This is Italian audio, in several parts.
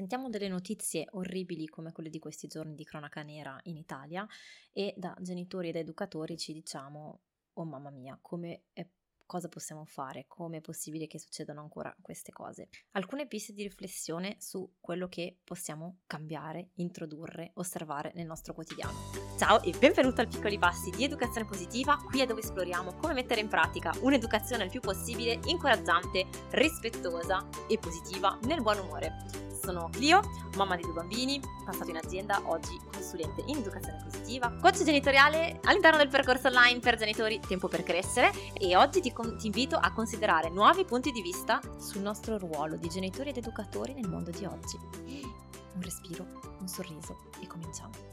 sentiamo delle notizie orribili come quelle di questi giorni di cronaca nera in Italia e da genitori ed educatori ci diciamo, oh mamma mia, come è cosa possiamo fare, come è possibile che succedano ancora queste cose. Alcune piste di riflessione su quello che possiamo cambiare, introdurre, osservare nel nostro quotidiano. Ciao e benvenuto al Piccoli Passi di Educazione Positiva, qui è dove esploriamo come mettere in pratica un'educazione il più possibile incoraggiante, rispettosa e positiva nel buon umore sono Clio, mamma di due bambini, passato in azienda, oggi consulente in educazione positiva, coach genitoriale all'interno del percorso online per genitori Tempo per crescere e oggi ti, ti invito a considerare nuovi punti di vista sul nostro ruolo di genitori ed educatori nel mondo di oggi. Un respiro, un sorriso e cominciamo.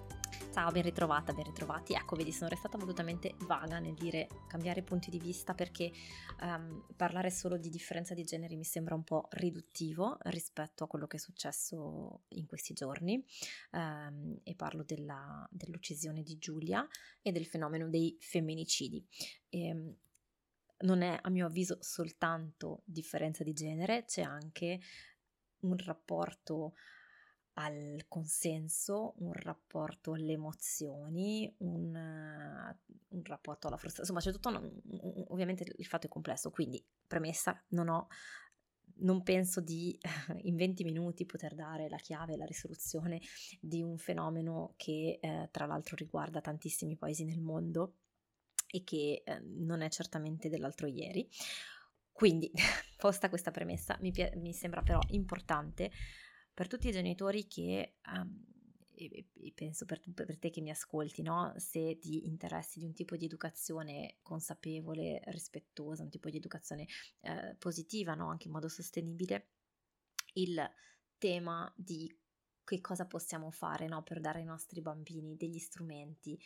Ciao, ben ritrovata, ben ritrovati. Ecco, vedi, sono restata volutamente vaga nel dire cambiare punti di vista perché um, parlare solo di differenza di generi mi sembra un po' riduttivo rispetto a quello che è successo in questi giorni. Um, e parlo della, dell'uccisione di Giulia e del fenomeno dei femminicidi. E, ehm, non è a mio avviso soltanto differenza di genere, c'è anche un rapporto al consenso, un rapporto alle emozioni, un, un rapporto alla frustrazione, insomma c'è tutto, un, ovviamente il fatto è complesso, quindi premessa, non ho, non penso di in 20 minuti poter dare la chiave, la risoluzione di un fenomeno che eh, tra l'altro riguarda tantissimi paesi nel mondo e che eh, non è certamente dell'altro ieri. Quindi, posta questa premessa, mi, mi sembra però importante per tutti i genitori che, um, e, e, penso per, per, te che mi ascolti, no? se ti interessi di un tipo di educazione consapevole, rispettosa, un tipo di educazione eh, positiva, no? anche in modo sostenibile, il tema di che cosa possiamo fare no? per dare ai nostri bambini degli strumenti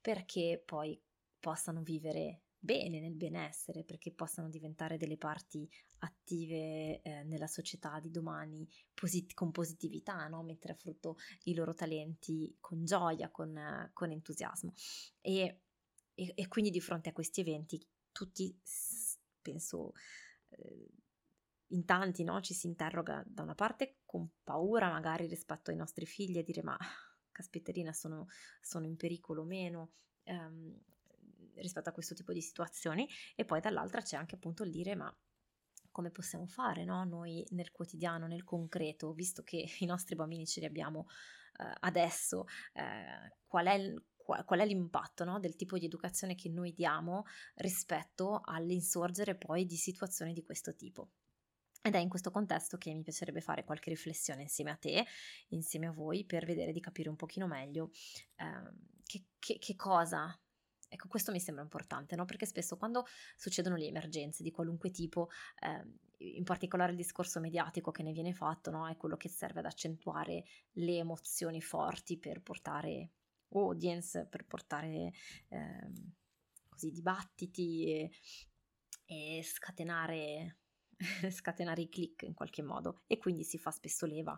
perché poi possano vivere bene, nel benessere, perché possano diventare delle parti attive eh, nella società di domani posit- con positività, no? mettere a frutto i loro talenti con gioia, con, eh, con entusiasmo. E, e, e, quindi di fronte a questi eventi tutti, penso, eh, in tanti no? ci si interroga da una parte con paura magari rispetto ai nostri figli a dire ma caspiterina sono, sono in pericolo o meno. Rispetto a questo tipo di situazioni e poi dall'altra c'è anche appunto il dire ma come possiamo fare no? noi nel quotidiano, nel concreto, visto che i nostri bambini ce li abbiamo eh, adesso, eh, qual, è il, qual, è l'impatto no? del tipo di educazione che noi diamo rispetto all'insorgere poi di situazioni di questo tipo. Ed è in questo contesto che mi piacerebbe fare qualche riflessione insieme a te, insieme a voi, per vedere di capire un pochino meglio eh, che, che, che cosa Ecco, questo mi sembra importante, no? Perché spesso quando succedono le emergenze di qualunque tipo, eh, in particolare il discorso mediatico che ne viene fatto, no? È quello che serve ad accentuare le emozioni forti per portare audience, per portare eh, così dibattiti e, e scatenare, scatenare i click in qualche modo. E quindi si fa spesso leva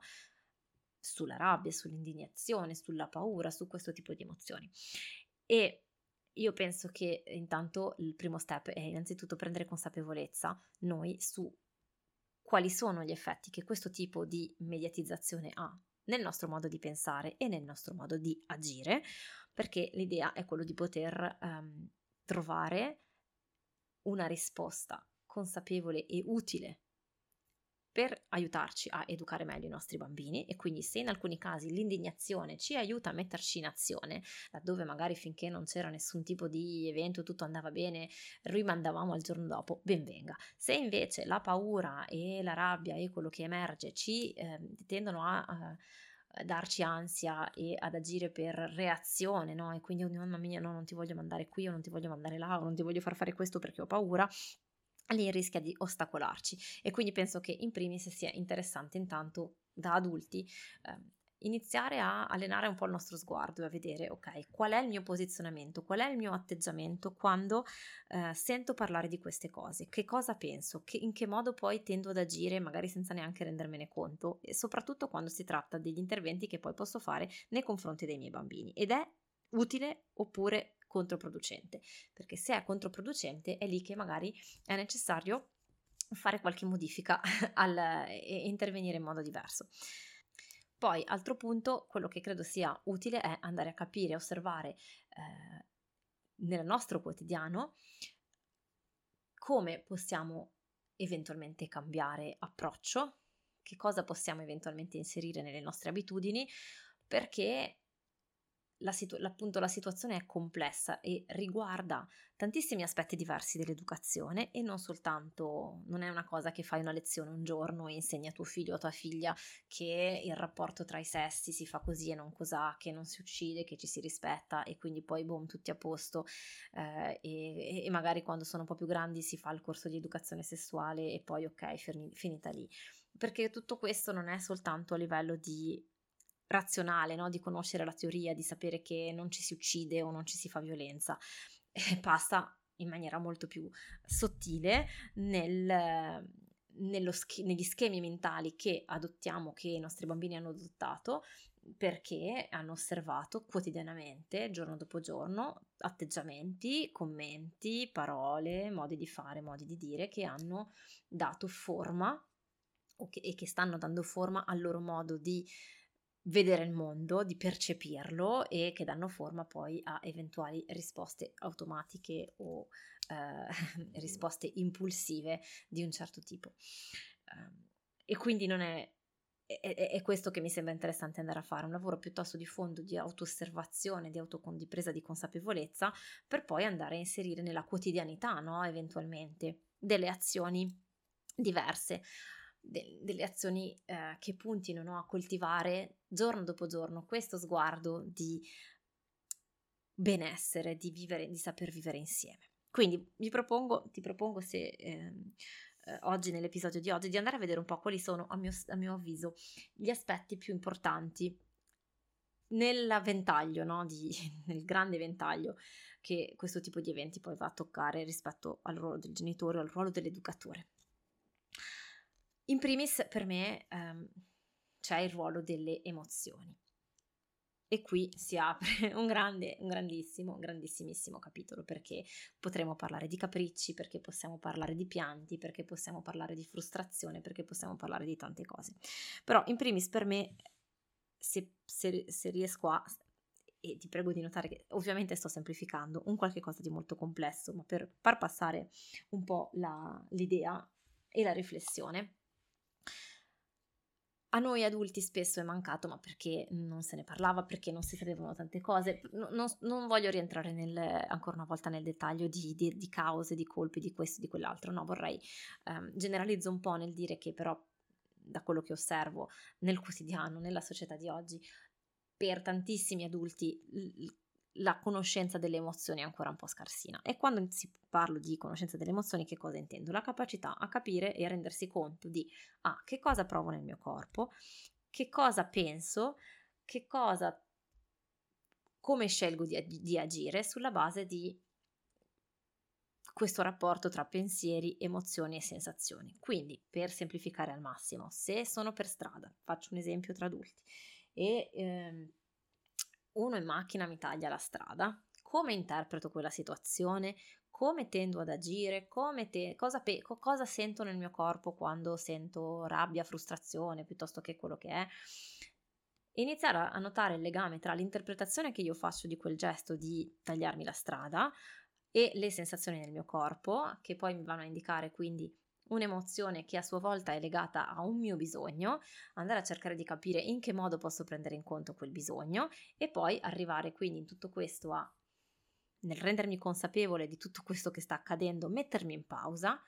sulla rabbia, sull'indignazione, sulla paura, su questo tipo di emozioni. E io penso che intanto il primo step è innanzitutto prendere consapevolezza noi su quali sono gli effetti che questo tipo di mediatizzazione ha nel nostro modo di pensare e nel nostro modo di agire, perché l'idea è quello di poter um, trovare una risposta consapevole e utile per aiutarci a educare meglio i nostri bambini e quindi se in alcuni casi l'indignazione ci aiuta a metterci in azione, laddove magari finché non c'era nessun tipo di evento tutto andava bene, rimandavamo al giorno dopo, ben venga. Se invece la paura e la rabbia e quello che emerge ci eh, tendono a... a darci ansia e ad agire per reazione, no? E quindi, oh mamma mia, no, non ti voglio mandare qui, o non ti voglio mandare là, o non ti voglio far fare questo perché ho paura lì rischia di ostacolarci. E quindi penso che in primis sia interessante intanto da adulti eh, iniziare a allenare un po' il nostro sguardo e a vedere ok qual è il mio posizionamento, qual è il mio atteggiamento quando eh, sento parlare di queste cose, che cosa penso, che, in che modo poi tendo ad agire magari senza neanche rendermene conto? E soprattutto quando si tratta degli interventi che poi posso fare nei confronti dei miei bambini. Ed è utile oppure controproducente, perché se è controproducente è lì che magari è necessario fare qualche modifica al, e intervenire in modo diverso. Poi, altro punto, quello che credo sia utile è andare a capire, osservare eh, nel nostro quotidiano come possiamo eventualmente cambiare approccio, che cosa possiamo eventualmente inserire nelle nostre abitudini, perché la, situ- appunto la situazione è complessa e riguarda tantissimi aspetti diversi dell'educazione e non soltanto, non è una cosa che fai una lezione un giorno e insegni a tuo figlio o a tua figlia che il rapporto tra i sessi si fa così e non cos'ha, che non si uccide, che ci si rispetta e quindi poi boom, tutti a posto eh, e, e, magari quando sono un po' più grandi si fa il corso di educazione sessuale e poi ok, finita lì. Perché tutto questo non è soltanto a livello di razionale, no? di conoscere la teoria, di sapere che non ci si uccide o non ci si fa violenza, e passa in maniera molto più sottile nel, sch- negli schemi mentali che adottiamo, che i nostri bambini hanno adottato, perché hanno osservato quotidianamente, giorno dopo giorno, atteggiamenti, commenti, parole, modi di fare, modi di dire che hanno dato forma che, e che stanno dando forma al loro modo di vedere il mondo, di percepirlo e che danno forma poi a eventuali risposte automatiche o eh, risposte impulsive di un certo tipo. Um, e quindi non è, è, è, questo che mi sembra interessante andare a fare, un lavoro piuttosto di fondo di auto-osservazione, di, auto- di presa di consapevolezza, per poi andare a inserire nella quotidianità, no? eventualmente, delle azioni diverse de- delle azioni eh, che puntino no, a coltivare giorno dopo giorno questo sguardo di benessere, di vivere, di saper vivere insieme. Quindi vi propongo, ti propongo se ehm, eh, oggi nell'episodio di oggi di andare a vedere un po' quali sono a mio, a mio avviso gli aspetti più importanti nel ventaglio, no? di, nel grande ventaglio che questo tipo di eventi poi va a toccare rispetto al ruolo del genitore al ruolo dell'educatore. In primis per me ehm, c'è il ruolo delle emozioni. E qui si apre un grande, un grandissimo, grandissimissimo capitolo perché potremo parlare di capricci, perché possiamo parlare di pianti, perché possiamo parlare di frustrazione, perché possiamo parlare di tante cose. Però in primis per me, se, se, se riesco a e ti prego di notare che ovviamente sto semplificando un qualche cosa di molto complesso, ma per far passare un po' la, l'idea e la riflessione, a noi adulti spesso è mancato, ma perché non se ne parlava, perché non si sapevano tante cose. Non, non voglio rientrare nel, ancora una volta nel dettaglio di, di, di, cause, di colpi, di questo, di quell'altro. No, vorrei um, generalizzo un po' nel dire che però da quello che osservo nel quotidiano, nella società di oggi, per tantissimi adulti la conoscenza delle emozioni è ancora un po' scarsina. E quando si parlo di conoscenza delle emozioni, che cosa intendo? La capacità a capire e a rendersi conto di ah, che cosa provo nel mio corpo, che cosa penso, che cosa, come scelgo di, di agire sulla base di questo rapporto tra pensieri, emozioni e sensazioni. Quindi, per semplificare al massimo, se sono per strada, faccio un esempio tra adulti, e ehm, uno in macchina mi taglia la strada, come interpreto quella situazione, come tendo ad agire, te- cosa, pe- cosa sento nel mio corpo quando sento rabbia, frustrazione, piuttosto che quello che è. Iniziare a notare il legame tra l'interpretazione che io faccio di quel gesto di tagliarmi la strada e le sensazioni nel mio corpo, che poi mi vanno a indicare quindi un'emozione che a sua volta è legata a un mio bisogno, andare a cercare di capire in che modo posso prendere in conto quel bisogno e poi arrivare quindi in tutto questo a nel rendermi consapevole di tutto questo che sta accadendo, mettermi in pausa,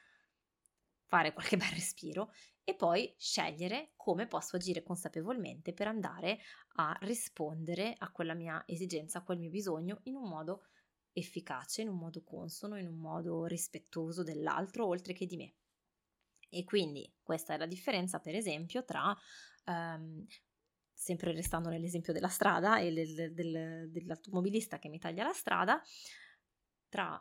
fare qualche bel respiro e poi scegliere come posso agire consapevolmente per andare a rispondere a quella mia esigenza, a quel mio bisogno in un modo efficace, in un modo consono, in un modo rispettoso dell'altro, oltre che di me. E quindi questa è la differenza, per esempio, tra, um, sempre restando nell'esempio della strada e del, del, dell'automobilista che mi taglia la strada, tra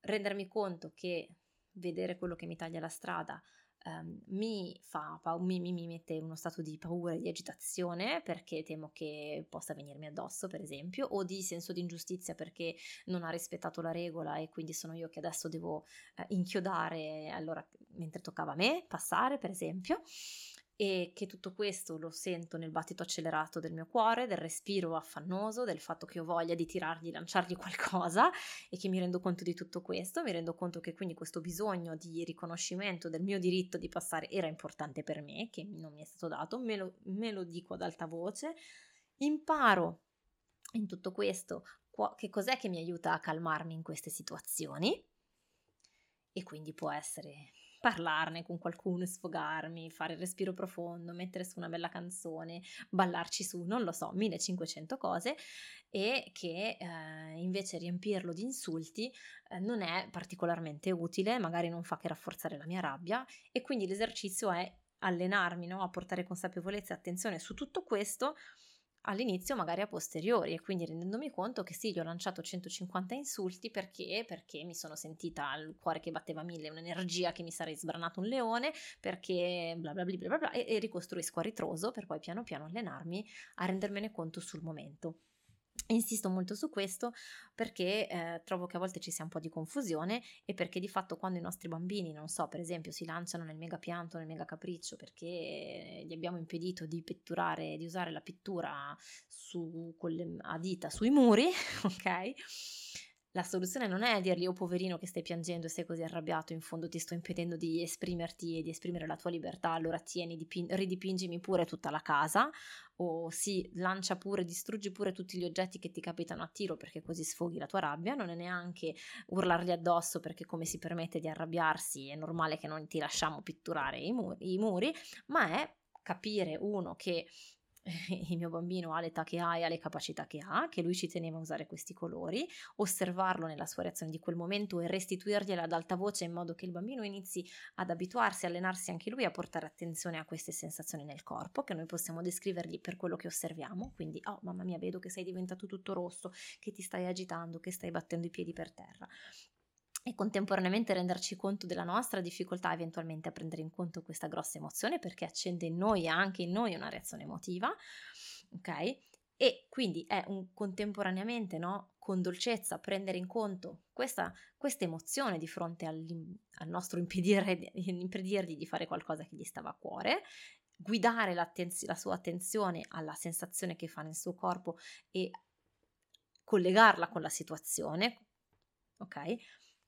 rendermi conto che vedere quello che mi taglia la strada um, mi, fa, mi, mi, mi, mette uno stato di paura e di agitazione perché temo che possa venirmi addosso, per esempio, o di senso di ingiustizia perché non ha rispettato la regola e quindi sono io che adesso devo uh, inchiodare allora mentre toccava a me passare, per esempio. E che tutto questo lo sento nel battito accelerato del mio cuore, del respiro affannoso, del fatto che ho voglia di tirargli, lanciargli qualcosa e che mi rendo conto di tutto questo, mi rendo conto che quindi questo bisogno di riconoscimento del mio diritto di passare era importante per me, che non mi è stato dato, me lo, me lo dico ad alta voce, imparo in tutto questo che cos'è che mi aiuta a calmarmi in queste situazioni? E quindi può essere parlarne con qualcuno, sfogarmi, fare il respiro profondo, mettere su una bella canzone, ballarci su, non lo so, 1500 cose e che eh, invece riempirlo di insulti eh, non è particolarmente utile, magari non fa che rafforzare la mia rabbia e quindi l'esercizio è allenarmi no? a portare consapevolezza e attenzione su tutto questo all'inizio magari a posteriori e quindi rendendomi conto che sì, gli ho lanciato 150 insulti perché, perché mi sono sentita il cuore che batteva mille, un'energia che mi sarei sbranato un leone, perché bla bla bla bla bla e, e ricostruisco a ritroso per poi piano piano allenarmi a rendermene conto sul momento. Insisto molto su questo perché eh, trovo che a volte ci sia un po' di confusione e perché di fatto quando i nostri bambini, non so, per esempio, si lanciano nel mega pianto, nel mega capriccio perché gli abbiamo impedito di pitturare, di usare la pittura su, le, a dita sui muri, ok? La soluzione non è dirgli oh poverino che stai piangendo e sei così arrabbiato, in fondo ti sto impedendo di esprimerti e di esprimere la tua libertà, allora tieni, dipin- ridipingimi pure tutta la casa o sì, lancia pure, distruggi pure tutti gli oggetti che ti capitano a tiro perché così sfoghi la tua rabbia, non è neanche urlargli addosso perché come si permette di arrabbiarsi è normale che non ti lasciamo pitturare i, mu- i muri, ma è capire uno che il mio bambino ha l'età che ha e ha le capacità che ha, che lui ci teneva a usare questi colori, osservarlo nella sua reazione di quel momento e restituirgliela ad alta voce in modo che il bambino inizi ad abituarsi, allenarsi anche lui a portare attenzione a queste sensazioni nel corpo, che noi possiamo descrivergli per quello che osserviamo, quindi oh mamma mia vedo che sei diventato tutto rosso, che ti stai agitando, che stai battendo i piedi per terra e contemporaneamente renderci conto della nostra difficoltà eventualmente a prendere in conto questa grossa emozione perché accende in noi e anche in noi una reazione emotiva, ok? E quindi è un contemporaneamente, no, con dolcezza prendere in conto questa, questa emozione di fronte al nostro impedire, impedirgli di fare qualcosa che gli stava a cuore, guidare la sua attenzione alla sensazione che fa nel suo corpo e collegarla con la situazione, ok?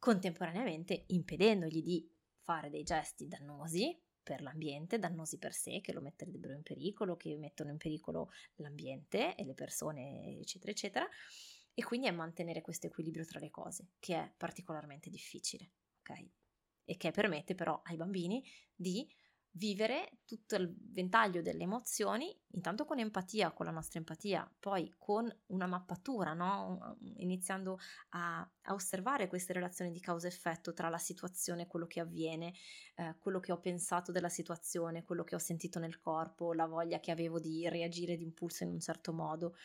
Contemporaneamente impedendogli di fare dei gesti dannosi per l'ambiente, dannosi per sé, che lo metterebbero in pericolo, che mettono in pericolo l'ambiente e le persone, eccetera, eccetera. E quindi è mantenere questo equilibrio tra le cose, che è particolarmente difficile, ok? E che permette però ai bambini di vivere tutto il ventaglio delle emozioni, intanto con empatia, con la nostra empatia, poi con una mappatura, no? iniziando a, a, osservare queste relazioni di causa-effetto tra la situazione, quello che avviene, eh, quello che ho pensato della situazione, quello che ho sentito nel corpo, la voglia che avevo di reagire d'impulso in un certo modo,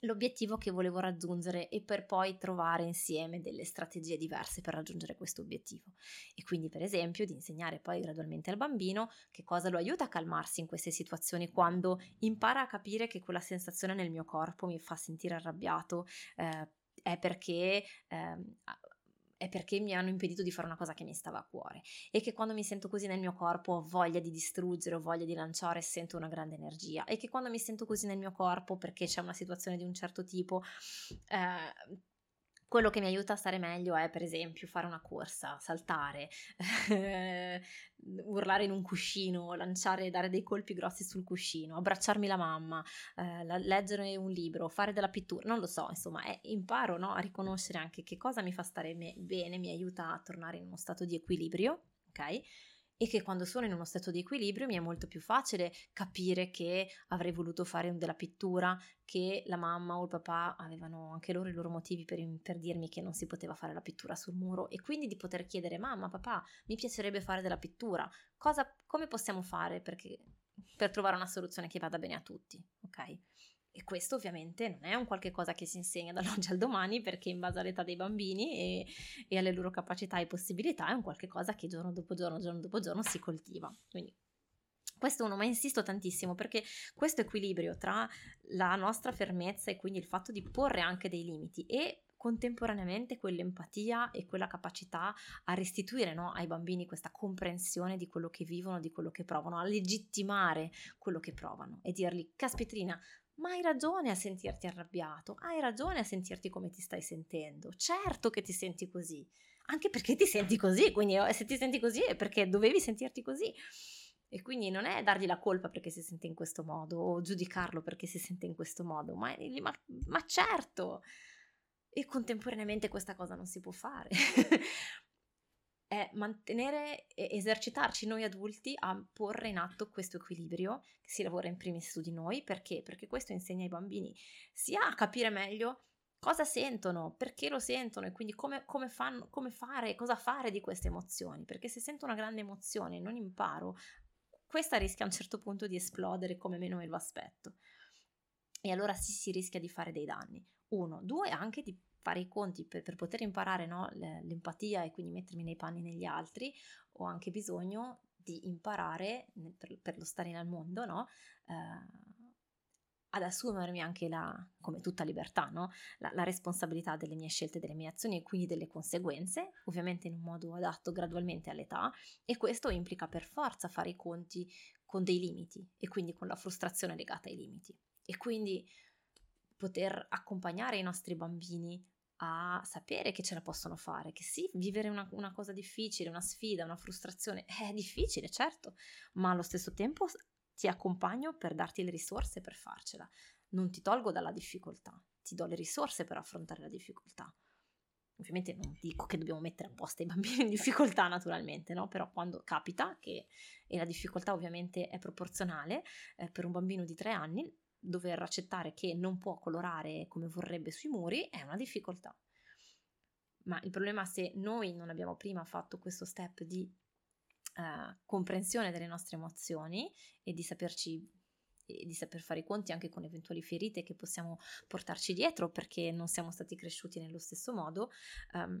l'obiettivo che volevo raggiungere e per poi trovare insieme delle strategie diverse per raggiungere questo obiettivo. E quindi, per esempio, di insegnare poi gradualmente al bambino che cosa lo aiuta a calmarsi in queste situazioni quando impara a capire che quella sensazione nel mio corpo mi fa sentire arrabbiato. Eh, è perché eh, è perché mi hanno impedito di fare una cosa che mi stava a cuore. E che quando mi sento così nel mio corpo ho voglia di distruggere, ho voglia di lanciare sento una grande energia. E che quando mi sento così nel mio corpo perché c'è una situazione di un certo tipo eh, quello che mi aiuta a stare meglio è, per esempio, fare una corsa, saltare, urlare in un cuscino, lanciare, dare dei colpi grossi sul cuscino, abbracciarmi la mamma, eh, leggere un libro, fare della pittura, non lo so, insomma, è, imparo no, a riconoscere anche che cosa mi fa stare me- bene, mi aiuta a tornare in uno stato di equilibrio, ok? E che quando sono in uno stato di equilibrio mi è molto più facile capire che avrei voluto fare della pittura, che la mamma o il papà avevano anche loro i loro motivi per, per dirmi che non si poteva fare la pittura sul muro e quindi di poter chiedere mamma, papà, mi piacerebbe fare della pittura, Cosa, come possiamo fare perché, per trovare una soluzione che vada bene a tutti, ok? E questo ovviamente non è un qualche cosa che si insegna dall'oggi al domani perché in base all'età dei bambini e, e alle loro capacità e possibilità è un qualche cosa che giorno dopo giorno, giorno dopo giorno si coltiva. Quindi questo uno, ma insisto tantissimo perché questo equilibrio tra la nostra fermezza e quindi il fatto di porre anche dei limiti e contemporaneamente quell'empatia e quella capacità a restituire no, ai bambini questa comprensione di quello che vivono, di quello che provano, a legittimare quello che provano e dirgli, caspitrina, ma hai ragione a sentirti arrabbiato, hai ragione a sentirti come ti stai sentendo, certo che ti senti così, anche perché ti senti così, quindi eh, se ti senti così è perché dovevi sentirti così. E quindi non è dargli la colpa perché si sente in questo modo o giudicarlo perché si sente in questo modo, ma, ma, ma certo, e contemporaneamente questa cosa non si può fare. È mantenere e esercitarci noi adulti a porre in atto questo equilibrio che si lavora in primis su di noi, perché? Perché questo insegna ai bambini sia a capire meglio cosa sentono, perché lo sentono e quindi come, come, fanno, come fare, cosa fare di queste emozioni, perché se sento una grande emozione e non imparo, questa rischia a un certo punto di esplodere come meno me lo aspetto. E allora sì, si rischia di fare dei danni. Uno, due, anche di fare i conti per, per poter imparare no, l'empatia e quindi mettermi nei panni degli altri, ho anche bisogno di imparare per, per lo stare nel mondo, no? Eh, ad assumermi anche la, come tutta libertà, no? la, la, responsabilità delle mie scelte, delle mie azioni e quindi delle conseguenze, ovviamente in un modo adatto gradualmente all'età e questo implica per forza fare i conti con dei limiti e quindi con la frustrazione legata ai limiti e quindi poter accompagnare i nostri bambini a sapere che ce la possono fare, che sì, vivere una, una, cosa difficile, una sfida, una frustrazione è difficile, certo, ma allo stesso tempo ti accompagno per darti le risorse per farcela. Non ti tolgo dalla difficoltà, ti do le risorse per affrontare la difficoltà. Ovviamente non dico che dobbiamo mettere apposta i bambini in difficoltà, naturalmente, no? Però quando capita che, e la difficoltà ovviamente è proporzionale, eh, per un bambino di tre anni dover accettare che non può colorare come vorrebbe sui muri è una difficoltà. Ma il problema se noi non abbiamo prima fatto questo step di uh, comprensione delle nostre emozioni e di saperci di saper fare i conti anche con eventuali ferite che possiamo portarci dietro perché non siamo stati cresciuti nello stesso modo, um,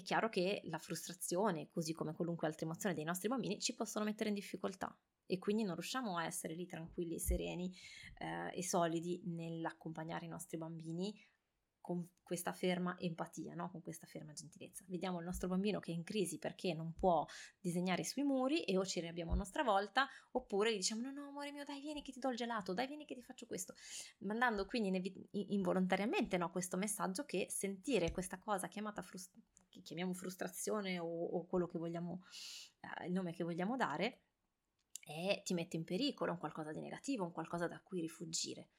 è chiaro che la frustrazione, così come qualunque altra emozione dei nostri bambini, ci possono mettere in difficoltà e quindi non riusciamo a essere lì tranquilli, sereni eh, e solidi nell'accompagnare i nostri bambini con questa ferma empatia, no? con questa ferma gentilezza. Vediamo il nostro bambino che è in crisi perché non può disegnare sui muri e o ci riabbiamo a nostra volta oppure gli diciamo no no amore mio dai vieni che ti do il gelato, dai vieni che ti faccio questo, mandando quindi involontariamente no, questo messaggio che sentire questa cosa chiamata frust- chiamiamo frustrazione o, o quello che vogliamo, eh, il nome che vogliamo dare, e ti mette in pericolo, un qualcosa di negativo, un qualcosa da cui rifugire.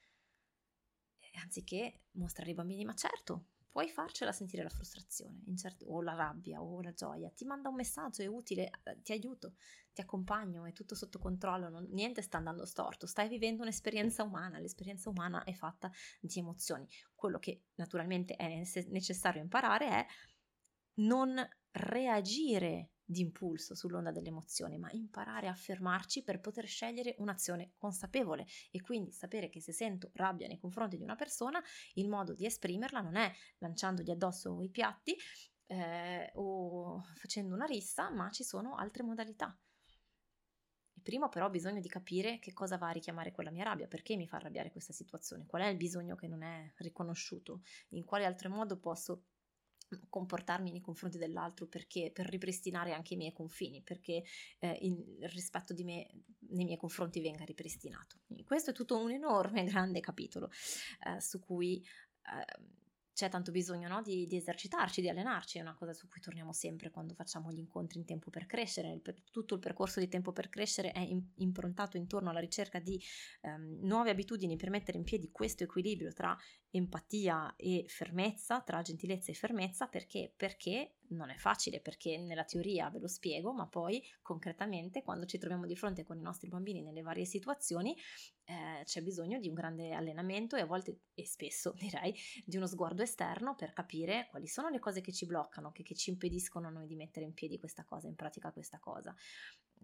Anziché mostrare ai bambini, ma certo, puoi farcela sentire la frustrazione certi, o la rabbia o la gioia, ti manda un messaggio, è utile, eh, ti aiuto, ti accompagno, è tutto sotto controllo, non, niente sta andando storto, stai vivendo un'esperienza umana, l'esperienza umana è fatta di emozioni. Quello che naturalmente è necessario imparare è non reagire di impulso sull'onda dell'emozione, ma imparare a fermarci per poter scegliere un'azione consapevole e quindi sapere che se sento rabbia nei confronti di una persona, il modo di esprimerla non è lanciandogli addosso i piatti eh, o facendo una rissa, ma ci sono altre modalità. Prima però ho bisogno di capire che cosa va a richiamare quella mia rabbia, perché mi fa arrabbiare questa situazione, qual è il bisogno che non è riconosciuto, in quale altro modo posso comportarmi nei confronti dell'altro perché per ripristinare anche i miei confini, perché eh, il rispetto di me nei miei confronti venga ripristinato. Quindi questo è tutto un enorme, grande capitolo eh, su cui eh, c'è tanto bisogno no? di, di, esercitarci, di allenarci, è una cosa su cui torniamo sempre quando facciamo gli incontri in tempo per crescere. Il, tutto il percorso di tempo per crescere è in, improntato intorno alla ricerca di um, nuove abitudini per mettere in piedi questo equilibrio tra empatia e fermezza, tra gentilezza e fermezza, perché? Perché non è facile, perché nella teoria ve lo spiego, ma poi concretamente quando ci troviamo di fronte con i nostri bambini nelle varie situazioni eh, c'è bisogno di un grande allenamento e a volte, e spesso direi, di uno sguardo esterno per capire quali sono le cose che ci bloccano, che, che ci impediscono a noi di mettere in piedi questa cosa, in pratica questa cosa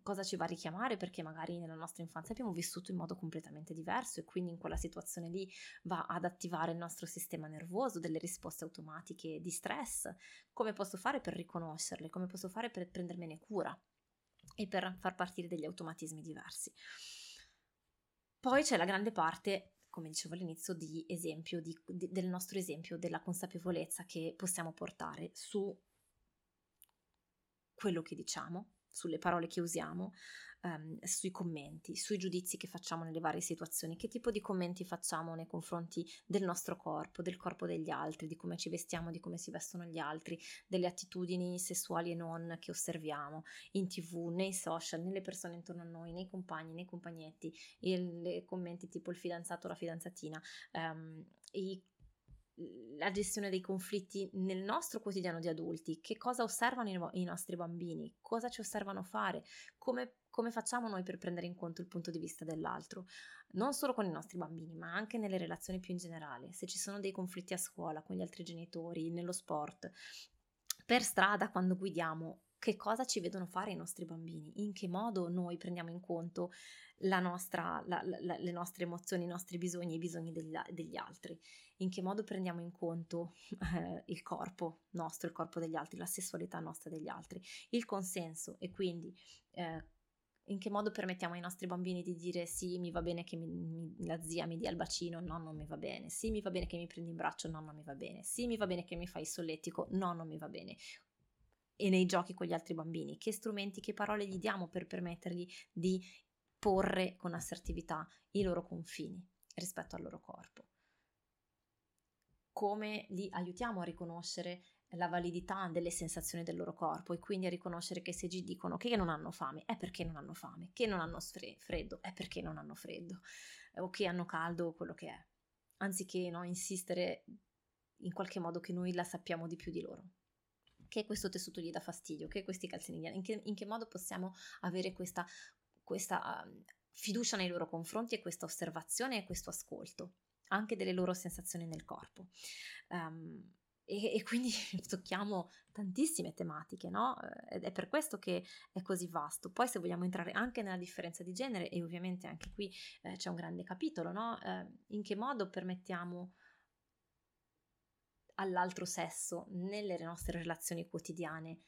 cosa ci va a richiamare perché magari nella nostra infanzia abbiamo vissuto in modo completamente diverso e quindi in quella situazione lì va ad attivare il nostro sistema nervoso, delle risposte automatiche di stress. Come posso fare per riconoscerle? Come posso fare per prendermene cura? E per far partire degli automatismi diversi. Poi c'è la grande parte come dicevo all'inizio, di esempio, di, di, del nostro esempio, della consapevolezza che possiamo portare su quello che diciamo, sulle parole che usiamo, um, sui commenti, sui giudizi che facciamo nelle varie situazioni, che tipo di commenti facciamo nei confronti del nostro corpo, del corpo degli altri, di come ci vestiamo, di come si vestono gli altri, delle attitudini sessuali e non che osserviamo in tv, nei social, nelle persone intorno a noi, nei compagni, nei compagnetti, i commenti tipo il fidanzato o la fidanzatina, um, i la gestione dei conflitti nel nostro quotidiano di adulti, che cosa osservano i, nostri bambini, cosa ci osservano fare, come, come, facciamo noi per prendere in conto il punto di vista dell'altro, non solo con i nostri bambini, ma anche nelle relazioni più in generale, se ci sono dei conflitti a scuola, con gli altri genitori, nello sport, per strada quando guidiamo, che cosa ci vedono fare i nostri bambini, in che modo noi prendiamo in conto la nostra, la, la, le nostre emozioni, i nostri bisogni i bisogni degli, degli, altri, in che modo prendiamo in conto eh, il corpo nostro, il corpo degli altri, la sessualità nostra degli altri, il consenso e quindi eh, in che modo permettiamo ai nostri bambini di dire sì, mi va bene che mi, mi, la zia mi dia il bacino, no, non mi va bene, sì, mi va bene che mi prendi in braccio, no, non mi va bene, sì, mi va bene che mi fai il solletico, no, non mi va bene e nei giochi con gli altri bambini, che strumenti, che parole gli diamo per permettergli di porre con assertività i loro confini rispetto al loro corpo. Come li aiutiamo a riconoscere la validità delle sensazioni del loro corpo e quindi a riconoscere che se ci dicono che non hanno fame è perché non hanno fame, che non hanno freddo è perché non hanno freddo o che hanno caldo o quello che è, anziché no, insistere in qualche modo che noi la sappiamo di più di loro che questo tessuto gli dà fastidio, che questi calzini in che, in che modo possiamo avere questa, questa uh, fiducia nei loro confronti e questa osservazione e questo ascolto anche delle loro sensazioni nel corpo. Um, e, e, quindi tocchiamo tantissime tematiche, no? Ed è per questo che è così vasto. Poi se vogliamo entrare anche nella differenza di genere, e ovviamente anche qui eh, c'è un grande capitolo, no? Eh, in che modo permettiamo all'altro sesso nelle nostre relazioni quotidiane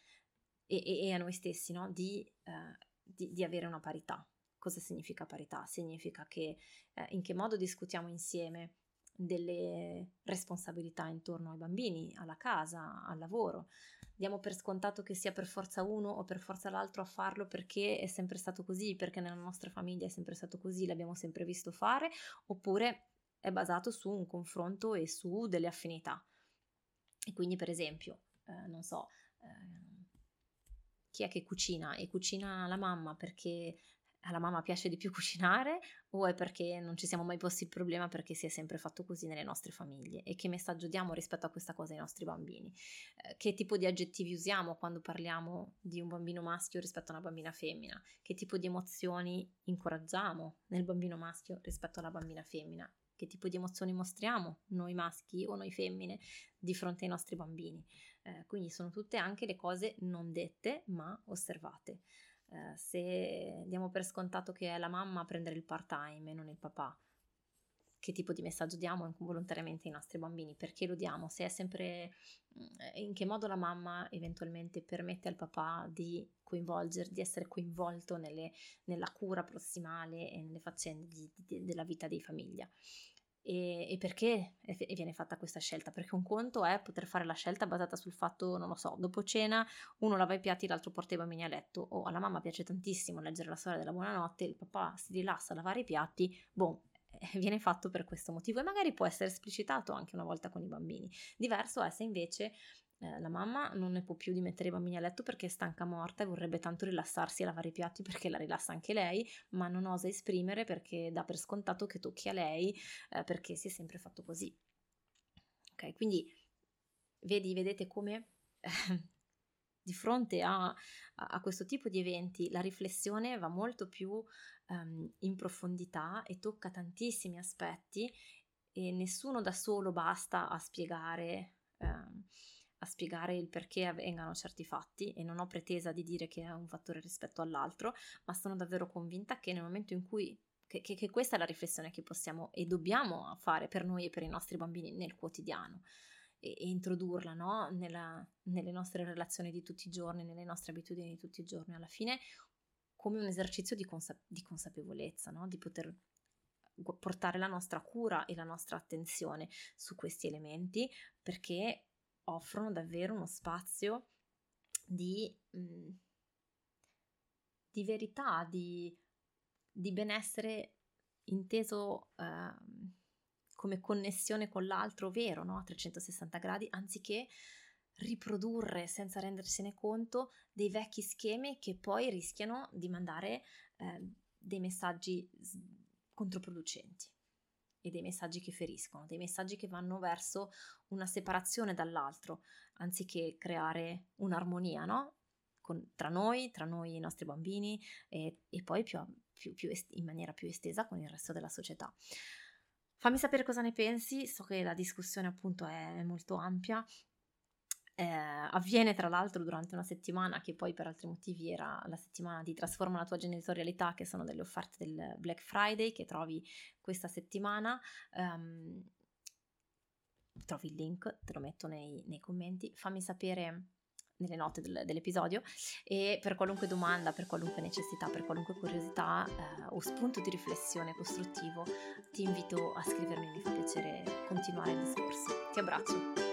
e, e, e a noi stessi, no? di, eh, di, di, avere una parità. Cosa significa parità? Significa che eh, in che modo discutiamo insieme delle responsabilità intorno ai bambini, alla casa, al lavoro. Diamo per scontato che sia per forza uno o per forza l'altro a farlo perché è sempre stato così, perché nella nostra famiglia è sempre stato così, l'abbiamo sempre visto fare, oppure è basato su un confronto e su delle affinità. E quindi, per esempio, eh, non so, eh, chi è che cucina? E cucina la mamma perché alla mamma piace di più cucinare o è perché non ci siamo mai posti il problema perché si è sempre fatto così nelle nostre famiglie? E che messaggio diamo rispetto a questa cosa ai nostri bambini? Eh, che tipo di aggettivi usiamo quando parliamo di un bambino maschio rispetto a una bambina femmina? Che tipo di emozioni incoraggiamo nel bambino maschio rispetto alla bambina femmina che tipo di emozioni mostriamo noi maschi o noi femmine di fronte ai nostri bambini. Eh, quindi sono tutte anche le cose non dette ma osservate. Eh, se diamo per scontato che è la mamma a prendere il part time e non il papà, che tipo di messaggio diamo involontariamente ai nostri bambini, perché lo diamo, se è sempre mm, in che modo la mamma eventualmente permette al papà di coinvolgere, di essere coinvolto nelle, nella cura prossimale e nelle faccende di, di, della vita di famiglia. E, e, perché viene fatta questa scelta? Perché un conto è poter fare la scelta basata sul fatto, non lo so, dopo cena uno lava i piatti, l'altro porta i bambini a letto, o alla mamma piace tantissimo leggere la storia della buonanotte, il papà si rilassa a lavare i piatti, boh, viene fatto per questo motivo e magari può essere esplicitato anche una volta con i bambini. Diverso è se invece eh, la mamma non ne può più di mettere i bambini a letto perché è stanca morta e vorrebbe tanto rilassarsi e lavare i piatti perché la rilassa anche lei, ma non osa esprimere perché dà per scontato che tocchi a lei eh, perché si è sempre fatto così. Ok, quindi vedi, vedete come di fronte a, a, questo tipo di eventi la riflessione va molto più um, in profondità e tocca tantissimi aspetti e nessuno da solo basta a spiegare, um, a spiegare il perché avvengano certi fatti e non ho pretesa di dire che è un fattore rispetto all'altro, ma sono davvero convinta che nel momento in cui che, che, che questa è la riflessione che possiamo e dobbiamo fare per noi e per i nostri bambini nel quotidiano e, e introdurla no? Nella, nelle nostre relazioni di tutti i giorni, nelle nostre abitudini di tutti i giorni. Alla fine come un esercizio di, consa- di consapevolezza, no? di poter portare la nostra cura e la nostra attenzione su questi elementi perché offrono davvero uno spazio di, mh, di verità, di, di, benessere inteso eh, come connessione con l'altro vero, no? a 360 gradi, anziché riprodurre senza rendersene conto dei vecchi schemi che poi rischiano di mandare eh, dei messaggi controproducenti e dei messaggi che feriscono, dei messaggi che vanno verso una separazione dall'altro, anziché creare un'armonia, no? Con, tra noi, tra noi e i nostri bambini e, e poi più, più, più est- in maniera più estesa con il resto della società. Fammi sapere cosa ne pensi, so che la discussione appunto è molto ampia eh, avviene tra l'altro durante una settimana che poi per altri motivi era la settimana di Trasforma la tua genitorialità, che sono delle offerte del Black Friday che trovi questa settimana. Um, trovi il link, te lo metto nei, nei commenti. Fammi sapere nelle note del, dell'episodio e per qualunque domanda, per qualunque necessità, per qualunque curiosità eh, o spunto di riflessione costruttivo ti invito a scrivermi, mi fa piacere continuare il discorso. Ti abbraccio.